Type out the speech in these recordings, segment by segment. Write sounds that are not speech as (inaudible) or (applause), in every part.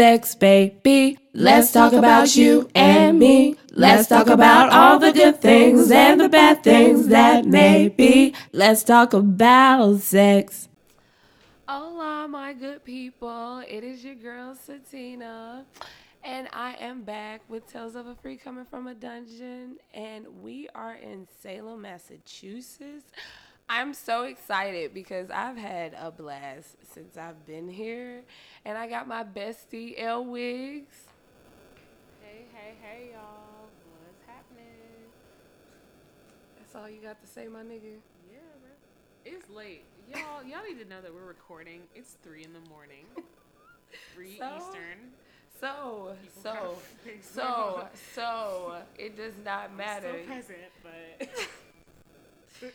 sex, baby. Let's talk about you and me. Let's talk about all the good things and the bad things that may be. Let's talk about sex. Hola, my good people. It is your girl, Satina. And I am back with Tales of a Freak coming from a dungeon. And we are in Salem, Massachusetts. I'm so excited because I've had a blast since I've been here. And I got my bestie, L Wigs. Hey, hey, hey, y'all. What's happening? That's all you got to say, my nigga. Yeah, bro. It's late. Y'all, y'all need to know that we're recording. It's 3 in the morning. (laughs) 3 So? Eastern. So, People so, (laughs) so, so, it does not matter. Still present, but (laughs)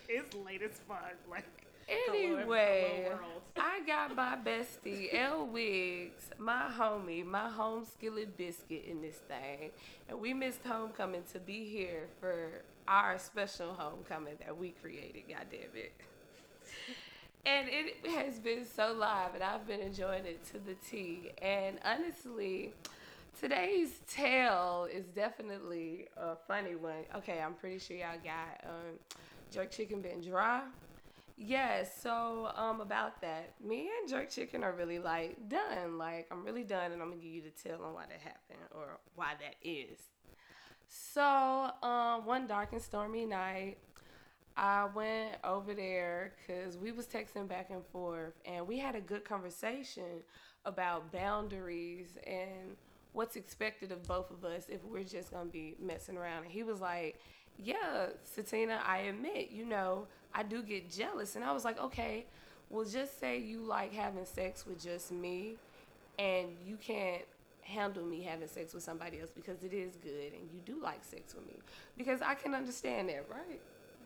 it's late as fuck. Like, Anyway. I got my bestie, L Wiggs, my homie, my home skillet biscuit in this thing. And we missed homecoming to be here for our special homecoming that we created, God damn it. And it has been so live, and I've been enjoying it to the T. And honestly, today's tale is definitely a funny one. Okay, I'm pretty sure y'all got um, jerk chicken been dry. Yes, so um about that. Me and jerk chicken are really like done. Like I'm really done and I'm gonna give you the tell on why that happened or why that is. So, um one dark and stormy night, I went over there because we was texting back and forth and we had a good conversation about boundaries and what's expected of both of us if we're just gonna be messing around. And he was like, Yeah, Satina, I admit, you know, I do get jealous. And I was like, Okay, well just say you like having sex with just me and you can't handle me having sex with somebody else because it is good and you do like sex with me. Because I can understand that, right?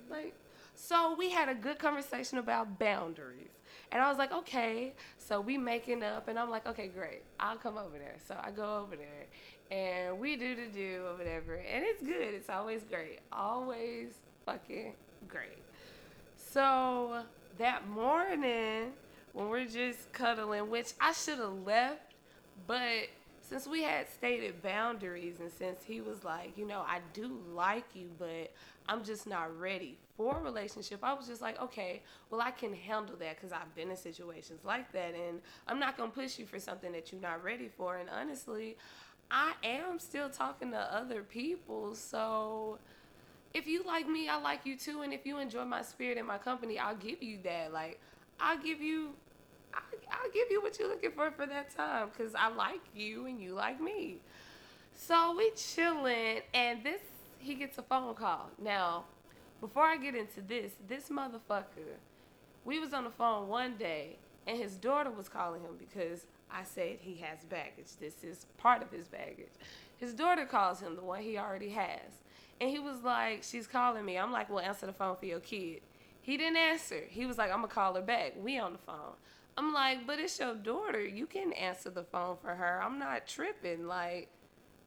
Like, so we had a good conversation about boundaries. And I was like, okay. So we making up, and I'm like, okay, great. I'll come over there. So I go over there, and we do the do or whatever. And it's good. It's always great. Always fucking great. So that morning, when we're just cuddling, which I should have left, but since we had stated boundaries and since he was like, you know, I do like you, but I'm just not ready for a relationship, I was just like, okay, well, I can handle that because I've been in situations like that. And I'm not going to push you for something that you're not ready for. And honestly, I am still talking to other people. So if you like me, I like you too. And if you enjoy my spirit and my company, I'll give you that. Like, I'll give you I'll give you what you're looking for for that time because I like you and you like me. So we chilling, and this he gets a phone call. Now, before I get into this, this motherfucker, we was on the phone one day, and his daughter was calling him because I said he has baggage. This is part of his baggage. His daughter calls him, the one he already has, and he was like, "She's calling me." I'm like, "Well, answer the phone for your kid." He didn't answer. He was like, I'm gonna call her back. We on the phone. I'm like, but it's your daughter. You can answer the phone for her. I'm not tripping. Like,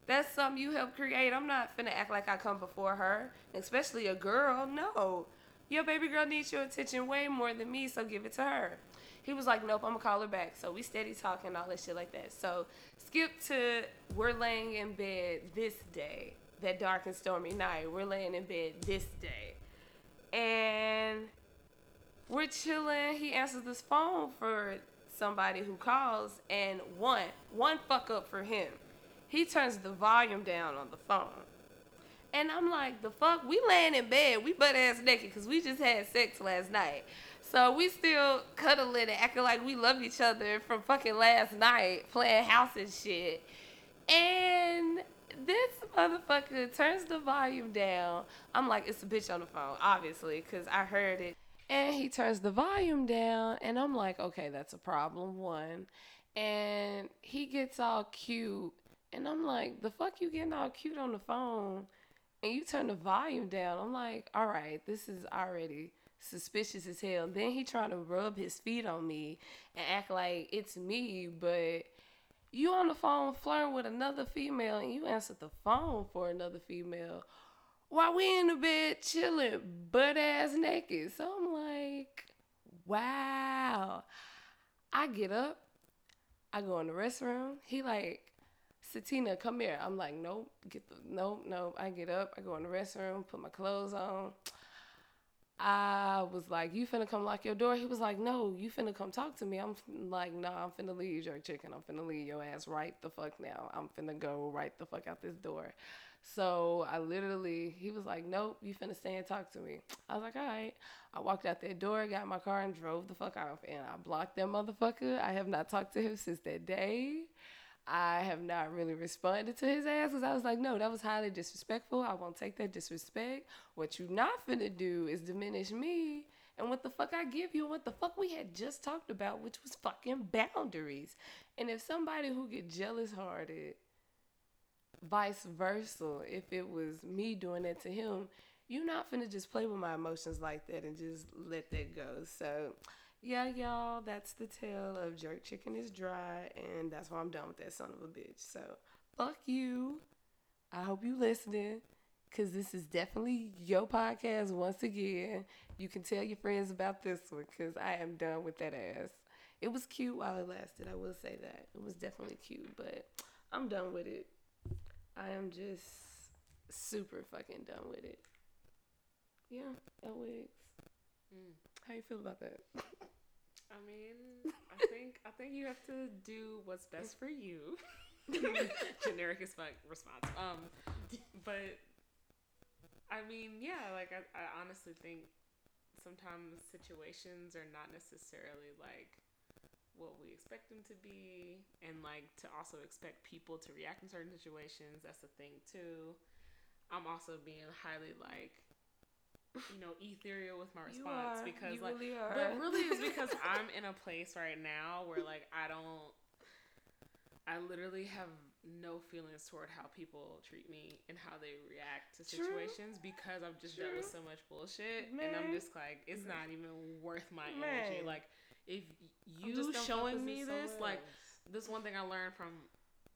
that's something you help create. I'm not finna act like I come before her, especially a girl. No. Your baby girl needs your attention way more than me, so give it to her. He was like, nope, I'm gonna call her back. So we steady talking, all that shit like that. So skip to we're laying in bed this day, that dark and stormy night. We're laying in bed this day. And we're chilling. He answers this phone for somebody who calls, and one, one fuck up for him. He turns the volume down on the phone. And I'm like, the fuck? We laying in bed. We butt ass naked because we just had sex last night. So we still cuddling and acting like we love each other from fucking last night, playing house and shit. And this motherfucker turns the volume down. I'm like, it's a bitch on the phone, obviously, because I heard it. And he turns the volume down, and I'm like, okay, that's a problem, one. And he gets all cute, and I'm like, the fuck you getting all cute on the phone? And you turn the volume down. I'm like, all right, this is already suspicious as hell. Then he trying to rub his feet on me and act like it's me, but you on the phone flirting with another female and you answered the phone for another female while we in the bed chilling, butt ass naked. So I'm like, wow. I get up, I go in the restroom. He like, Satina, come here. I'm like, nope, get the nope, nope. I get up, I go in the restroom, put my clothes on. I was like, you finna come lock your door? He was like, no, you finna come talk to me. I'm like, nah, I'm finna leave your chicken. I'm finna leave your ass right the fuck now. I'm finna go right the fuck out this door. So I literally, he was like, nope, you finna stay and talk to me. I was like, all right. I walked out that door, got my car, and drove the fuck off. And I blocked that motherfucker. I have not talked to him since that day. I have not really responded to his ass because I was like, no, that was highly disrespectful. I won't take that disrespect. What you not finna do is diminish me and what the fuck I give you and what the fuck we had just talked about, which was fucking boundaries. And if somebody who get jealous hearted, vice versa, if it was me doing that to him, you not finna just play with my emotions like that and just let that go. So yeah, y'all, that's the tale of jerk chicken is dry, and that's why I'm done with that son of a bitch. So, fuck you. I hope you listening, cause this is definitely your podcast. Once again, you can tell your friends about this one, cause I am done with that ass. It was cute while it lasted. I will say that it was definitely cute, but I'm done with it. I am just super fucking done with it. Yeah, L wigs. Mm. How you feel about that? I mean, I think I think you have to do what's best for you. (laughs) Generic as fuck response. Um, but I mean, yeah, like I, I honestly think sometimes situations are not necessarily like what we expect them to be, and like to also expect people to react in certain situations. That's the thing too. I'm also being highly like you know ethereal with my response are. because like really but really it's (laughs) because I'm in a place right now where like I don't I literally have no feelings toward how people treat me and how they react to True. situations because I've just dealt with so much bullshit and I'm just like it's not even worth my energy. Like if you showing me this, like this one thing I learned from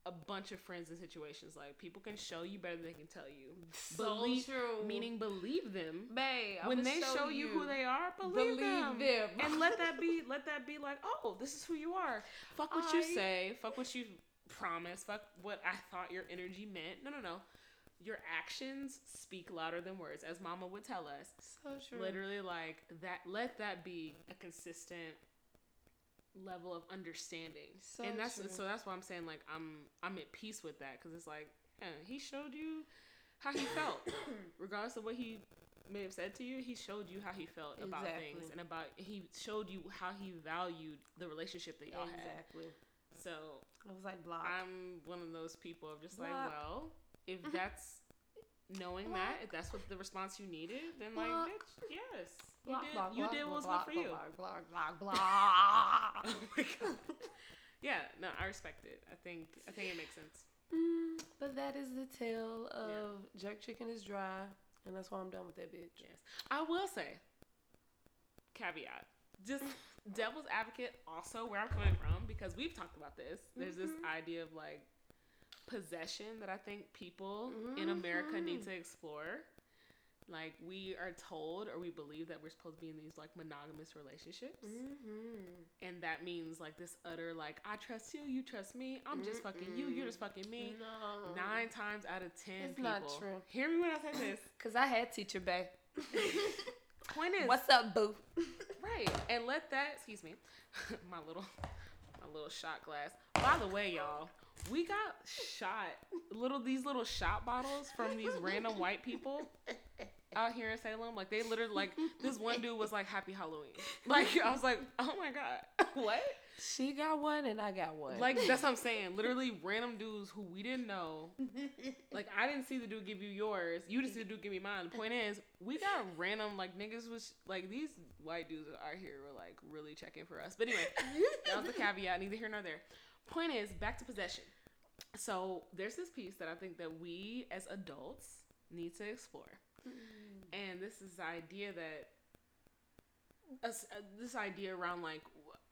a bunch of friends in situations like people can show you better than they can tell you. So believe, true. meaning believe them Babe, when they show you, who they are, believe, Believe them. them. and let that be (laughs) let that be like, oh, this is who you are. Fuck what you say. Fuck what you promise. Fuck what I thought your energy meant. No, no, no. Your actions speak louder than words, as Mama would tell us. So true. Literally, like that. Let that be a consistent level of understanding. So and that's true. so that's why I'm saying like I'm I'm at peace with that because it's like yeah, he showed you how he felt, (coughs) regardless of what he may have said to you. He showed you how he felt about things and about he showed you how he valued the relationship that y'all had. Exactly. So I was like, block. I'm one of those people of just like, well, if (laughs) that's knowing that, if that's what the response you needed, then like, bitch, yes, Block, you did. block, you block, did what was block, good for you. Block, block, block, block. (laughs) Oh my god. Yeah, no, I respect it. I think I think it makes sense. Mm, but that is the tale of jerk chicken is dry, and that's why I'm done with that bitch. Yes, I will say. Caveat, just (laughs) devil's advocate. Also, where I'm coming from because we've talked about this. There's this idea of like possession that I think people in America need to explore. Like we are told or we believe that we're supposed to be in these like monogamous relationships. Mm-hmm. And that means like this utter like I trust you, you trust me, I'm just fucking you, you're just fucking me. No. Nine times out of ten It's people. not true. Hear me when I say this. (laughs) Cause I had teacher bae. (laughs) Point is What's up, boo? (laughs) right. And let that excuse me. my little my little shot glass. By the way, y'all, we got shot little these little shot bottles from these random white people out here in Salem. Like they literally like this one dude was like Happy Halloween. (laughs) Like I was like, oh my god. (laughs) what? She got one and I got one. Like that's what I'm (laughs) saying. Literally random dudes who we didn't know. Like I didn't see the dude give you yours. You just see the dude give me mine. The point is, we got random like niggas was like these white dudes out here were like really checking for us. But anyway, that was the caveat. Neither here nor there. Point is, back to possession. So there's this piece that I think that we as adults need to explore, and this is the idea that uh, this idea around like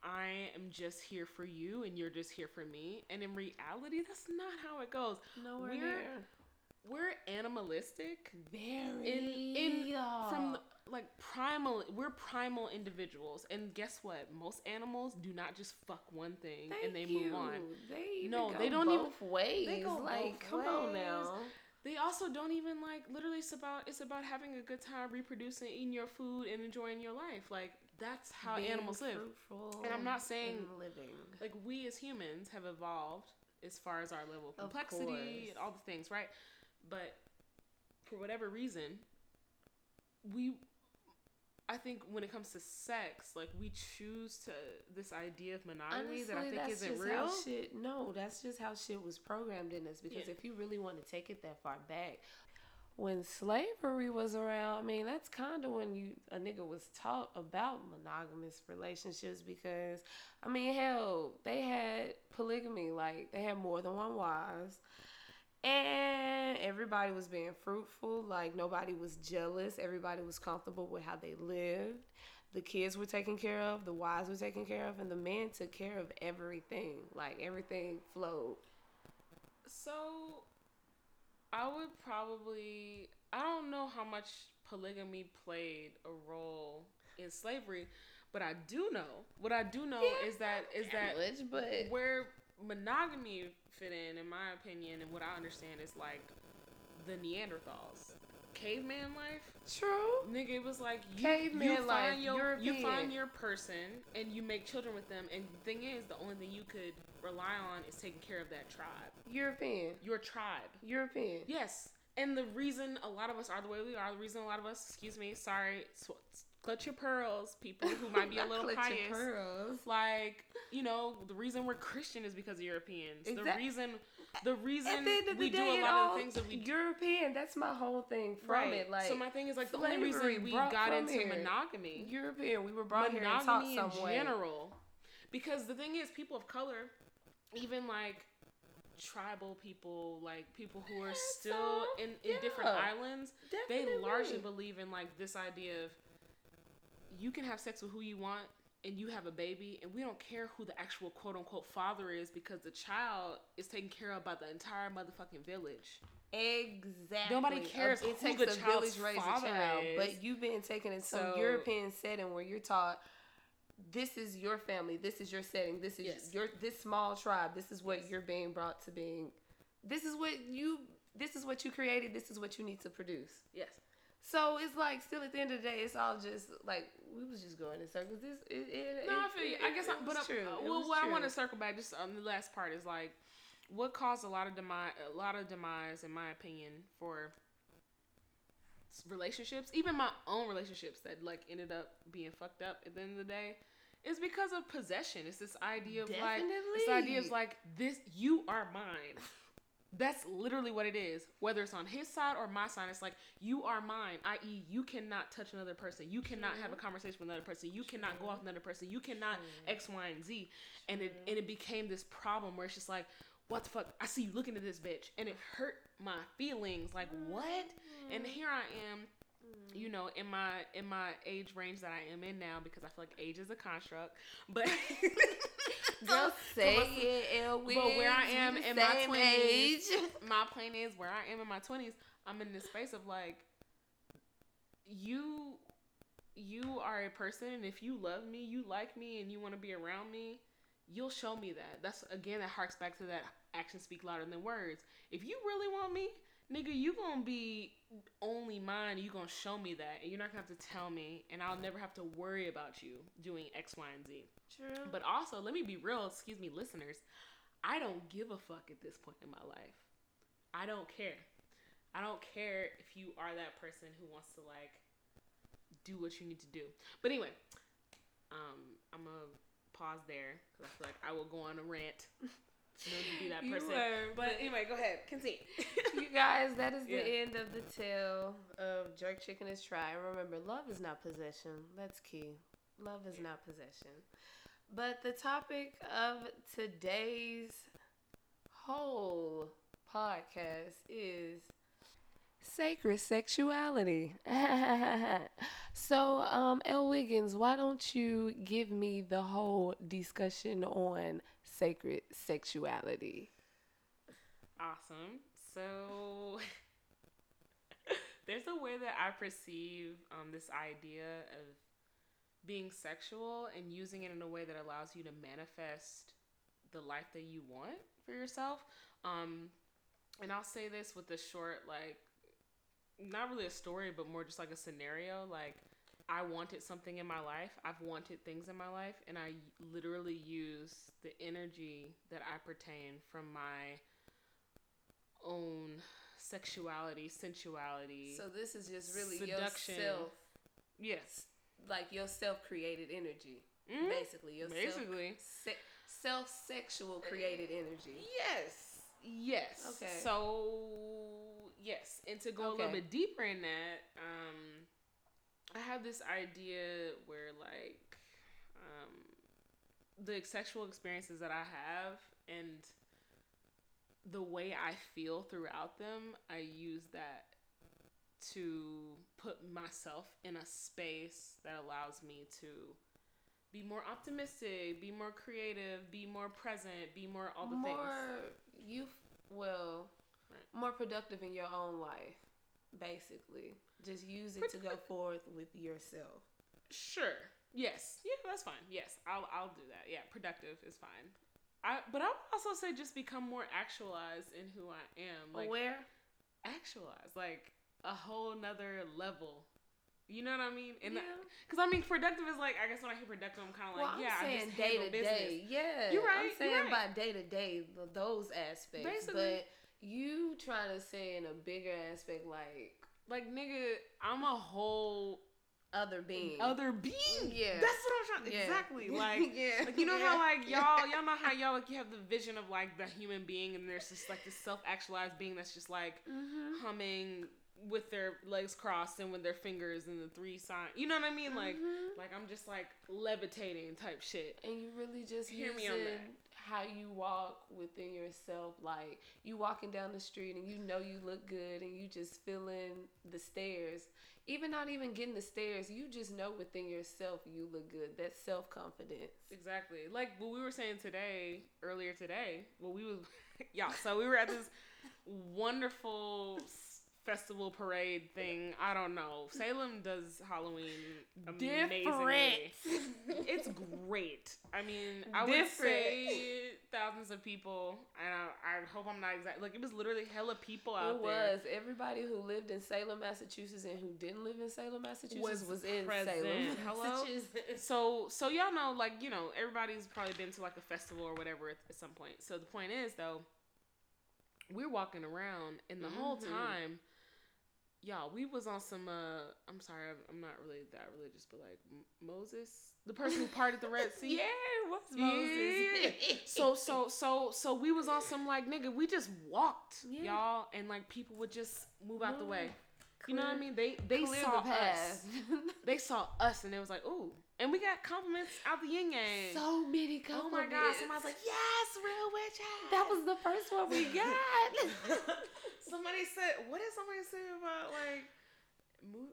I am just here for you and you're just here for me, and in reality, that's not how it goes. nowhere we're- near. we're animalistic Very. in in from like primal we're primal individuals and guess what most animals do not just fuck one thing and they move on They No, they don't even- ways. they go like, come on now. They also don't even like literally it's about it's about having a good time reproducing eating your food and enjoying your life like that's how Being animals live And I'm not saying- living. like we as humans have evolved as far as our level of Of complexity course. and all the things, right? But for whatever reason, we I think when it comes to sex, like we choose to this idea of monogamy that I think isn't real. Shit, no, that's just how shit was programmed in us. Because Yeah. if you really want to take it that far back, when slavery was around, I mean, that's kind of when you a nigga was taught about monogamous relationships. Because I mean, hell, they had polygamy, like they had more than one wives. And everybody was being fruitful. Like nobody was jealous. Everybody was comfortable with how they lived. The kids were taken care of. The wives were taken care of, and the men took care of everything. Like everything flowed. So I would probably I don't know how much polygamy played a role in slavery, but I do know what I do know is that is that much, but where monogamy fit in, in my opinion, and what I understand is like the Neanderthals, caveman life. true. Nigga, it was like you, Caveman you find life, your you find your person and you make children with them. And the thing is, the only thing you could rely on is taking care of that tribe, European, your tribe. European. Yes, and the reason a lot of us are the way we are, the reason a lot of us, excuse me, sorry, sw- clutch your pearls, people who might be a (laughs) little pious. pearls. Like, you know, the reason we're Christian is because of Europeans. The Exact- reason, the reason the end of we the do a lot of the things that we. European. That's my whole thing from it. Like so my thing is like the only reason we got into here. monogamy, European. We were brought here and taught monogamy some in general, because the thing is, people of color, even like tribal people, like people who are still in, in different yeah. islands, they largely believe in like this idea of you can have sex with who you want and you have a baby and we don't care who the actual quote unquote father is because the child is taken care of by the entire motherfucking village. Exactly. Nobody um, cares It who takes the a child's village raise a child, is. but you've been taken in some So- European setting where you're taught this is your family, this is your setting, this is Yes. your this small tribe, this is what you're being brought to being. This is what you this is what you created, this is what you need to produce. Yes. So it's like still at the end of the day, it's all just like we was just going in circles. This it, it, No, it, I feel you. I guess, it I, but true. uh, It well, what I want to circle back just on the last part is like, what caused a lot of demise, a lot of demise, in my opinion, for relationships, even my own relationships that like ended up being fucked up at the end of the day, is because of possession. It's this idea of like, this idea of Definitely. like this, you are mine. That's literally what it is. Whether it's on his side or my side, it's like you are mine. I.e., you cannot touch another person. You cannot have a conversation with another person. You cannot go off another person. You cannot X, Y, and Z. And it and it became this problem where it's just like, what the fuck? I see you looking at this bitch, and it hurt my feelings. Like what? And here I am, you know, in my in my age range that I am in now because I feel like age is a construct. But (laughs) Girl, (laughs) say but- it, but where I am in my twenties, age. (laughs) my point is where I am in my twenties. I'm in this space of like, you, you are a person, and if you love me, you like me, and you want to be around me, you'll show me that. That's again that harks back to that actions speak louder than words. If you really want me, nigga, you gonna be only mine. You gonna show me that, and you're not gonna have to tell me, and I'll never have to worry about you doing X, Y, and Z. True. But also, let me be real, excuse me, listeners. I don't give a fuck at this point in my life. I don't care. I don't care if you are that person who wants to like do what you need to do. But anyway, um, I'm gonna pause there because I feel like I will go on a rant. (laughs) No to be that You person. were, but anyway, go ahead. Continue. (laughs) you guys, that is the Yeah. end of the tale of Jerk Chicken is Dry. And remember, love is not possession. That's key. Love is not possession. But the topic of today's whole podcast is sacred sexuality. (laughs) so, um, L. Wiggins, why don't you give me the whole discussion on sacred sexuality? Awesome. So, (laughs) there's a way that I perceive um, this idea of being sexual and using it in a way that allows you to manifest the life that you want for yourself. Um, and I'll say this with a short, like, not really a story, but more just like a scenario. Like, I wanted something in my life. I've wanted things in my life, and I literally use the energy that I pertain from my own sexuality, sensuality. So this is just really Seduction. yourself, yes, like your self-created energy, Mhm. basically. Your basically. self, se- self-sexual created energy. Yes. Yes. Okay. So yes, and to go a little bit deeper in that, um, I have this idea where like, um, the sexual experiences that I have and the way I feel throughout them, I use that to put myself in a space that allows me to be more optimistic, be more creative, be more present, be more all the more things. you well Right. more productive in your own life basically just use it to go forth with yourself Sure. Yes. Yeah, that's fine. Yes, I'll I'll do that. Yeah, productive is fine. I but I would also say just become more actualized in who I am. Like aware actualized, like a whole nother level. You know what I mean? And yeah. because I mean, productive is like I guess when I hear productive, I'm kind of like, well, yeah, I'm I saying just day to business. day. Yeah, You're right, I'm you're saying right. by day to day those aspects. Basically. but you trying to say in a bigger aspect, like Like nigga, I'm a whole other being. other being. Yeah. that's what I'm trying. Yeah. Exactly. (laughs) Like. yeah, Like you know yeah. how like (laughs) y'all y'all know how y'all like you have the vision of like the human being and there's just like this self actualized being that's just like Mhm. humming with their legs crossed and with their fingers and the three sign you know what I mean like Mhm. like I'm just like levitating type shit and you really just Hear me on that. How you walk within yourself like you walking down the street and you know you look good and you just feeling the stairs. Even not even getting the stairs you just know within yourself you look good. That self-confidence. Exactly. Like what we were saying today earlier today well we was (laughs) yeah so we were at this (laughs) wonderful festival parade thing I don't know Salem does Halloween amazingly Different. it's great. I mean, I would say thousands of people, and I, I hope I'm not exact. Like it was literally hella people out it there. It was everybody who lived in Salem, Massachusetts, and who didn't live in Salem, Massachusetts, Was was, in present. Salem, Hello? So, so y'all know, like you know, everybody's probably been to like a festival or whatever at, at some point. So the point is, though, we're walking around, and the whole Mhm. time, y'all, we was on some. uh I'm sorry, I'm, I'm not really that religious, but like Moses, the person who parted the Red (laughs) Sea. Yeah, what's Yeah. Moses? so so so so we was on some like nigga we just walked Yeah. y'all and like people would just move out the way Move. you know what i mean they they saw the us (laughs) they saw us and it was like ooh and we got compliments out the yin yang so many compliments. oh my god somebody's like yes real witch that was the first one we (laughs) got. (laughs) somebody said what did somebody say about like move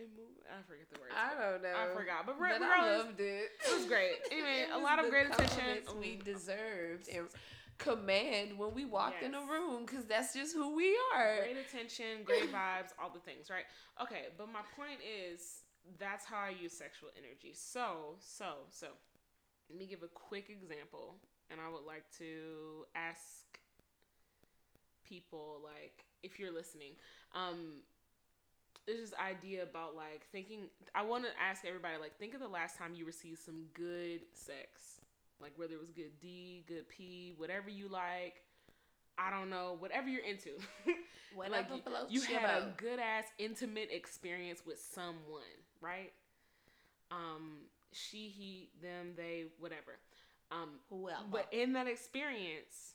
and move i forget the words I don't know. I forgot but, I loved it. it (laughs) was great (laughs) anyway It a lot of great attention we deserved and command when we walked in a room because that's just who we are. great attention, great vibes, all the things, right? Okay, but my point is that's how I use sexual energy. So, so, so, let me give a quick example, and I would like to ask people, like, if you're listening, um, there's this idea about like thinking. I want to ask everybody, like, think of the last time you received some good sex, like whether it was good D, good P, whatever you like. I don't know, whatever you're into. (laughs) When like you, you had a good ass intimate experience with someone, right? Um, she, he, them, they, whatever. Um, Whoever. but in that experience,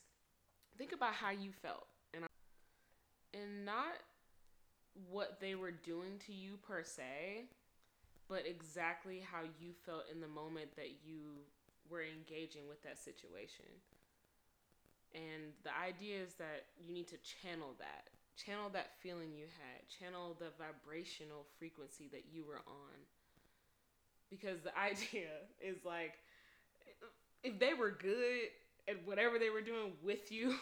think about how you felt, and not what they were doing to you per se, but exactly how you felt in the moment that you were engaging with that situation. And the idea is that you need to channel that. Channel that feeling you had. Channel the vibrational frequency that you were on. Because the (laughs) idea is like, if they were good at whatever they were doing with you,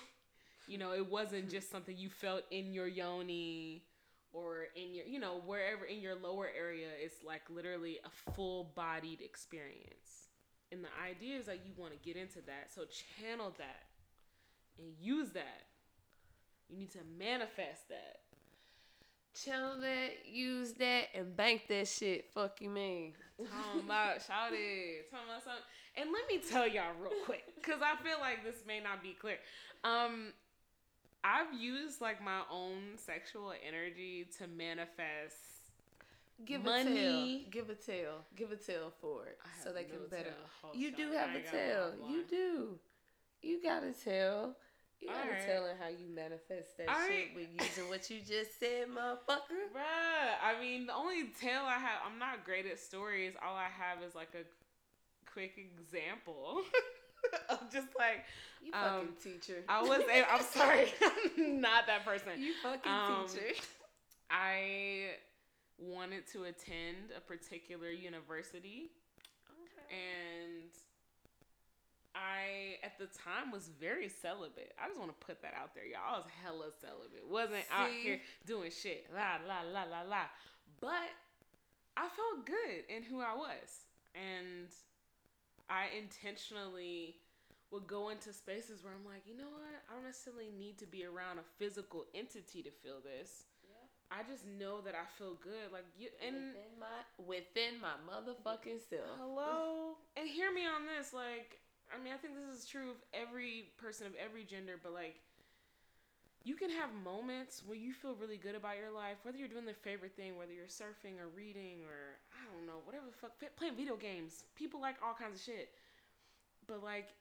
you know, it wasn't just something you felt in your yoni or in your you know wherever in your lower area it's like literally a full bodied experience and the idea is that you want to get into that so channel that and use that you need to manifest that Channel that, use that, and bank that shit. Fuck you mean. Talking about (laughs) shout it, talking about something. And let me tell y'all real quick, because I feel like this may not be clear. Um, I've used like my own sexual energy to manifest. Give Money. a tail. Give a tail. Give a tail for it. I So they can no better. You do have ain't a tail. You do. You got a tail. You got Alright. a tail in how you manifest that Alright. shit with using what you just said, motherfucker. (laughs) Bruh, I mean, the only tale I have, I'm not great at stories. All I have is like a quick example (laughs) (laughs) of just like You Um, fucking teacher. I was. a- I'm (laughs) sorry, (laughs) I'm not that person. you fucking um, teacher. I wanted to attend a particular university, and I at the time was very celibate. I just want to put that out there, y'all. I was hella celibate. Wasn't out here doing shit. La la la la la. But I felt good in who I was, and I intentionally would go into spaces where I'm like, you know what? I don't necessarily need to be around a physical entity to feel this. I just know that I feel good. Like you and within my within my motherfucking self. hello. And hear me on this. Like, I mean, I think this is true of every person of every gender, but like you can have moments where you feel really good about your life, whether you're doing their favorite thing, whether you're surfing or reading or don't know, whatever the fuck, playing video games. People like all kinds of shit. But like,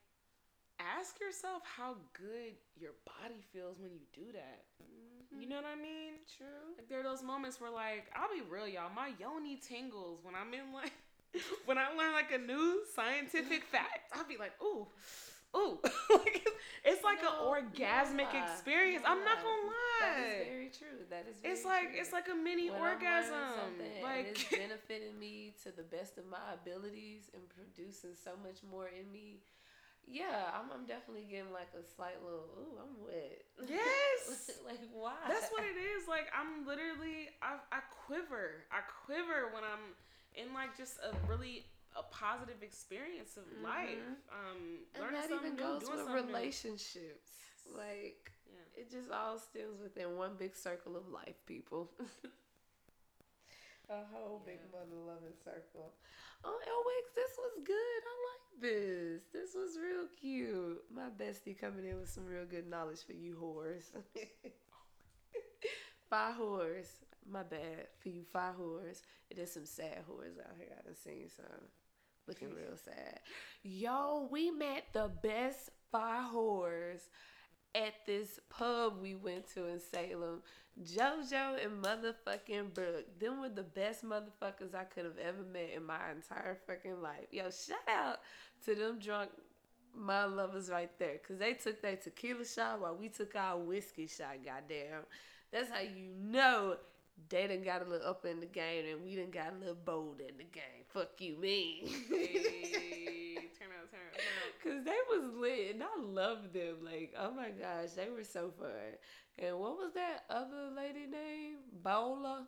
ask yourself how good your body feels when you do that. Mm-hmm. You know what I mean? True. Like there are those moments where like I'll be real, y'all. My yoni tingles when I'm in like (laughs) when I learn like a new scientific (laughs) fact. I'll be like, ooh, ooh. (laughs) like, it's like No, an orgasmic experience. I'm not gonna lie. That is very true. That is very It's like true. it's like a mini When orgasm. Like it's (laughs) benefiting me to the best of my abilities and producing so much more in me. Yeah, I'm, I'm definitely getting like a slight little. Ooh, I'm wet. Yes. (laughs) like why? That's what it is. Like I'm literally I I quiver. I quiver when I'm in like just a really a positive experience of life. Um And learning that something even new, goes doing with something new. relationships. Like Yeah. it just all stems within one big circle of life, people. (laughs) A whole big mother loving circle. Oh, Elwix, this was good. I like this. This was real cute. My bestie coming in with some real good knowledge for you whores. (laughs) five whores. My bad. For you five whores. It is some sad whores out here. I done seen some. Looking mm-hmm. real sad. Yo, we met the best fire whores at this pub we went to in Salem. JoJo and motherfucking Brooke. Them were the best motherfuckers I could have ever met in my entire fucking life. Yo, shout out to them drunk my lovers right there. Cause they took their tequila shot while we took our whiskey shot, goddamn. That's how you know they done got a little up in the game and we done got a little bold in the game. Fuck you, me. Hey, (laughs) turn out, turn out, turn out. Cause they was lit and I loved them. Like, oh my gosh, they were so fun. And what was that other lady name? Bola?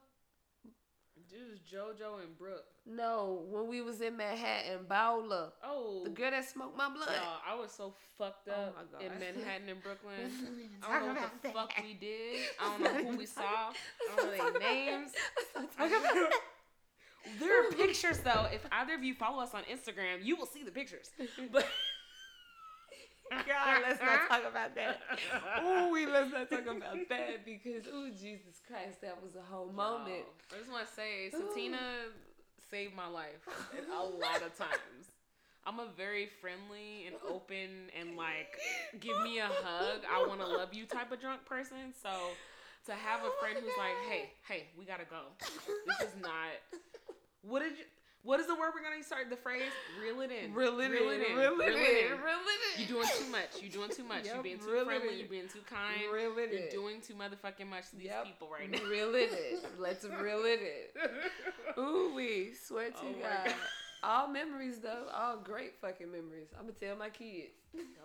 Dude, JoJo and Brooke. No, when we was in Manhattan, Bowler. Oh, The girl that smoked my blood. y'all, I was so fucked Oh up my in Manhattan and Brooklyn. Let's not even I don't know what the about fuck we did. I don't know who we saw. I don't know their (laughs) names. that. Let's not talk about that. There are pictures though. If either of you follow us on Instagram, you will see the pictures. But (laughs) God, let's not talk about that. (laughs) Ooh, we let's not talk about that because ooh, Jesus Christ, that was a whole moment. Yo, I just want to say, Satina saved my life a (laughs) lot of times. I'm a very friendly and open and like give me a hug. I want to love you type of drunk person. So to have a friend who's like, hey, hey, we gotta go. This is not. What did you? What is the word we're gonna start? The phrase reel it in. Reel it in, reel it in, Reel it in. reel it in. You're doing too much. You're doing too much. Yep, you're being too reel friendly. You're being too kind. Reel it You're in. doing too motherfucking much to these Yep. people right now. Reel it in. Let's reel it in. (laughs) Ooh, we swear to Oh God. God. All memories though, all great fucking memories. I'm gonna tell my kids.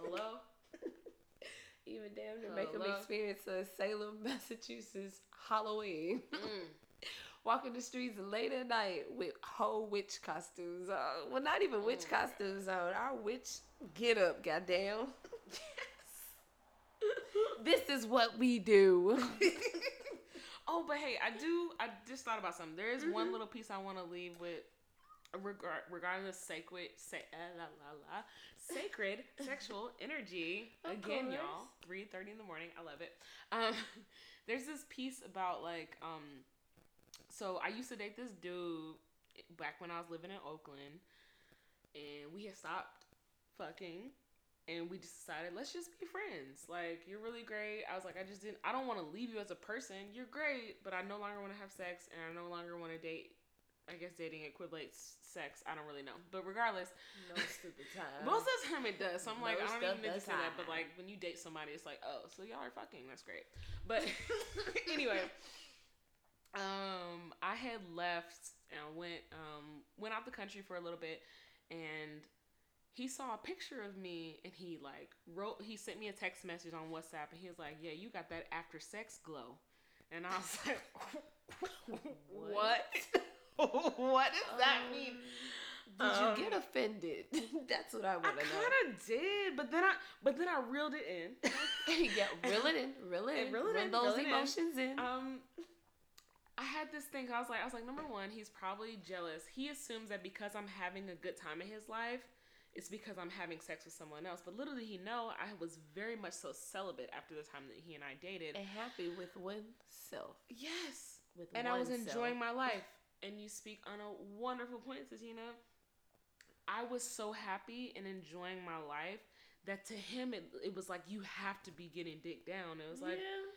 Hello. (laughs) Even damn near make them experience a Salem, Massachusetts Halloween. Mm. Walking the streets late at night with whole witch costumes on. Well, not even witch Oh my God. costumes on. Our witch get up, goddamn. Yes. (laughs) this is what we do. (laughs) Oh, but hey, I do. I just thought about something. There is Mm-hmm. one little piece I want to leave with regard regarding the sacred, sa- uh, la, la, la, sacred (laughs) sexual energy. Of Again, course. y'all, three thirty in the morning. I love it. Um, there's this piece about like um, so I used to date this dude back when I was living in Oakland, and we had stopped fucking and we just decided let's just be friends. Like you're really great. I was like i just didn't i don't want to leave you as a person. You're great but i no longer want to have sex and i no longer want to date i guess dating equates sex. I don't really know. But regardless Most of the time. most of the time it does. So i'm like i don't even need to say that but like when you date somebody it's like oh so y'all are fucking. That's great. But (laughs) (laughs) anyway um i had left and I went um went out the country for a little bit and he saw a picture of me and he like wrote he sent me a text message on whatsapp and he was like yeah you got that after sex glow and i was (laughs) like what (laughs) what does that Um, mean Did Um, you get offended? (laughs) That's what I I want to know. kind of did, but then I but then I reeled it in. yeah, reel it in, reel it in, reel it reel in, those reel it in. emotions in. um, I had this thing. I was like, I was like, number one, he's probably jealous. He assumes that because I'm having a good time in his life, it's because I'm having sex with someone else. But little did he know, I was very much so celibate after the time that he and I dated. and happy with oneself. yes, With and I was enjoying my life. And you speak on a wonderful point, Tatina. I was so happy and enjoying my life that to him it, it was like you have to be getting dick down. It was like yeah,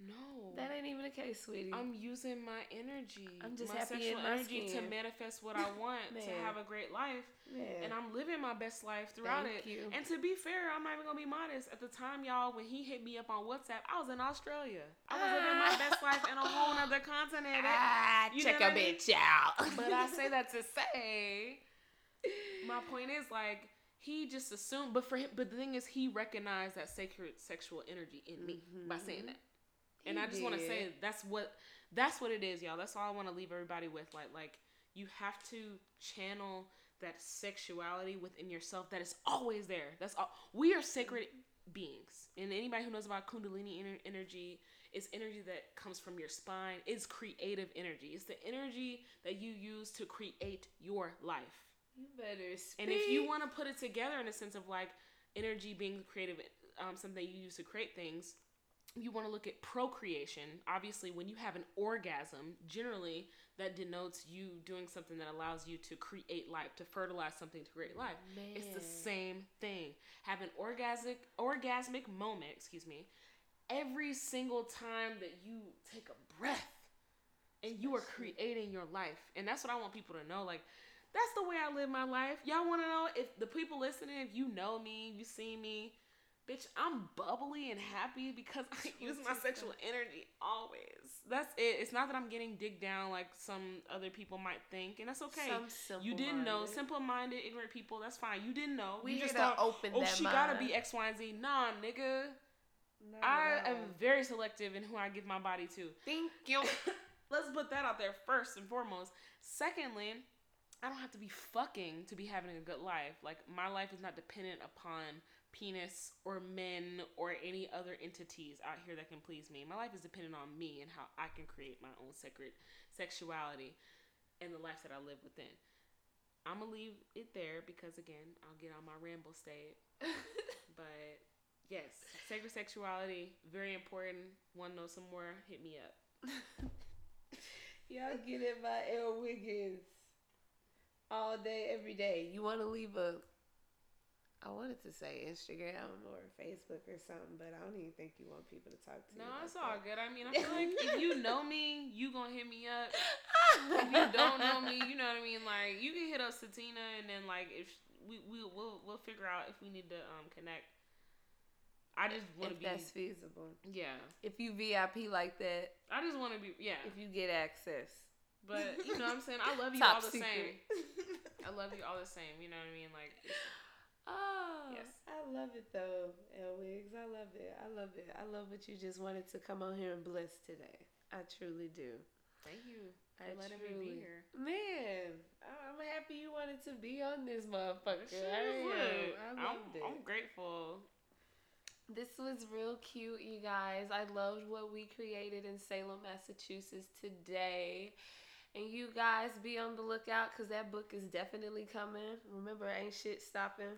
no, that ain't even the case, sweetie. I'm using my energy. I'm just my happy in sexual my energy to manifest what I want to have a great life, Man. and I'm living my best life throughout Thank it. you. And to be fair, I'm not even gonna be modest. At the time, y'all, when he hit me up on WhatsApp, I was in Australia. I was living my best life in a whole other continent. ah, You check a mean? bitch out. (laughs) But I say that to say, my point is like he just assumed. But for him, but the thing is, he recognized that sacred sexual energy in me by saying that. And He I just want to say that's what that's what it is, y'all. That's all I want to leave everybody with. Like like you have to channel that sexuality within yourself that is always there. That's all. We are sacred beings, and anybody who knows about Kundalini energy, is energy that comes from your spine. It's creative energy. It's the energy that you use to create your life. You better speak. And if you want to put it together in a sense of like energy being creative, um, something you use to create things, you want to look at procreation. Obviously, when you have an orgasm, generally that denotes you doing something that allows you to create life, to fertilize something to create life. It's the same thing. Have an orgasmic orgasmic moment, excuse me, every single time that you take a breath and you are creating your life. And that's what I want people to know. Like, that's the way I live my life. Y'all want to know if the people listening, if you know me, you see me, bitch, I'm bubbly and happy because I (laughs) use my sexual energy always. That's it. It's not that I'm getting digged down like some other people might think, and that's okay. Some you didn't know, simple-minded. ignorant people. That's fine. You didn't know. We you just thought, open oh, she gotta be X, Y, and Z. Nah, nigga. Not I at am very selective in who I give my body to. Thank you. (coughs) Let's put that out there first and foremost. Secondly, I don't have to be fucking to be having a good life. Like my life is not dependent upon penis or men or any other entities out here that can please me. My life is dependent on me and how I can create my own sacred sexuality and the life that I live within. I'm gonna leave it there because again, I'll get on my ramble state. (laughs) But yes, sacred sexuality, very important. Want to know some more? Hit me up. (laughs) Y'all get it by L Wiggins. All day, every day. You want to leave a. I wanted to say Instagram or Facebook or something, but I don't even think you want people to talk to you. No, it's all that. good. I mean, I (laughs) feel like if you know me, you gonna hit me up. If you don't know me, you know what I mean. Like you can hit up Satina, and then like if we we we'll we'll figure out if we need to um connect. I just want to be that's feasible. yeah. If you VIP like that, I just want to be yeah. if you get access. But you know what I'm saying. I love (laughs) you Top all the secret. same. (laughs) I love you all the same. You know what I mean. Like Oh, Yes. I love it though, L Wigs. I love it. I love it. I love what you just wanted to come on here and bless today. I truly do. Thank you for I letting truly, me be here. Man, I- I'm happy you wanted to be on this motherfucker. Sure I am. would. I I'm, loved it. I'm grateful. This was real cute, you guys. I loved what we created in Salem, Massachusetts today. And you guys be on the lookout because that book is definitely coming. Remember, ain't shit stopping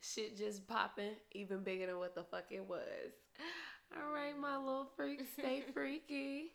shit just popping even bigger than what the fuck it was. All right, my little freak, stay (laughs) freaky.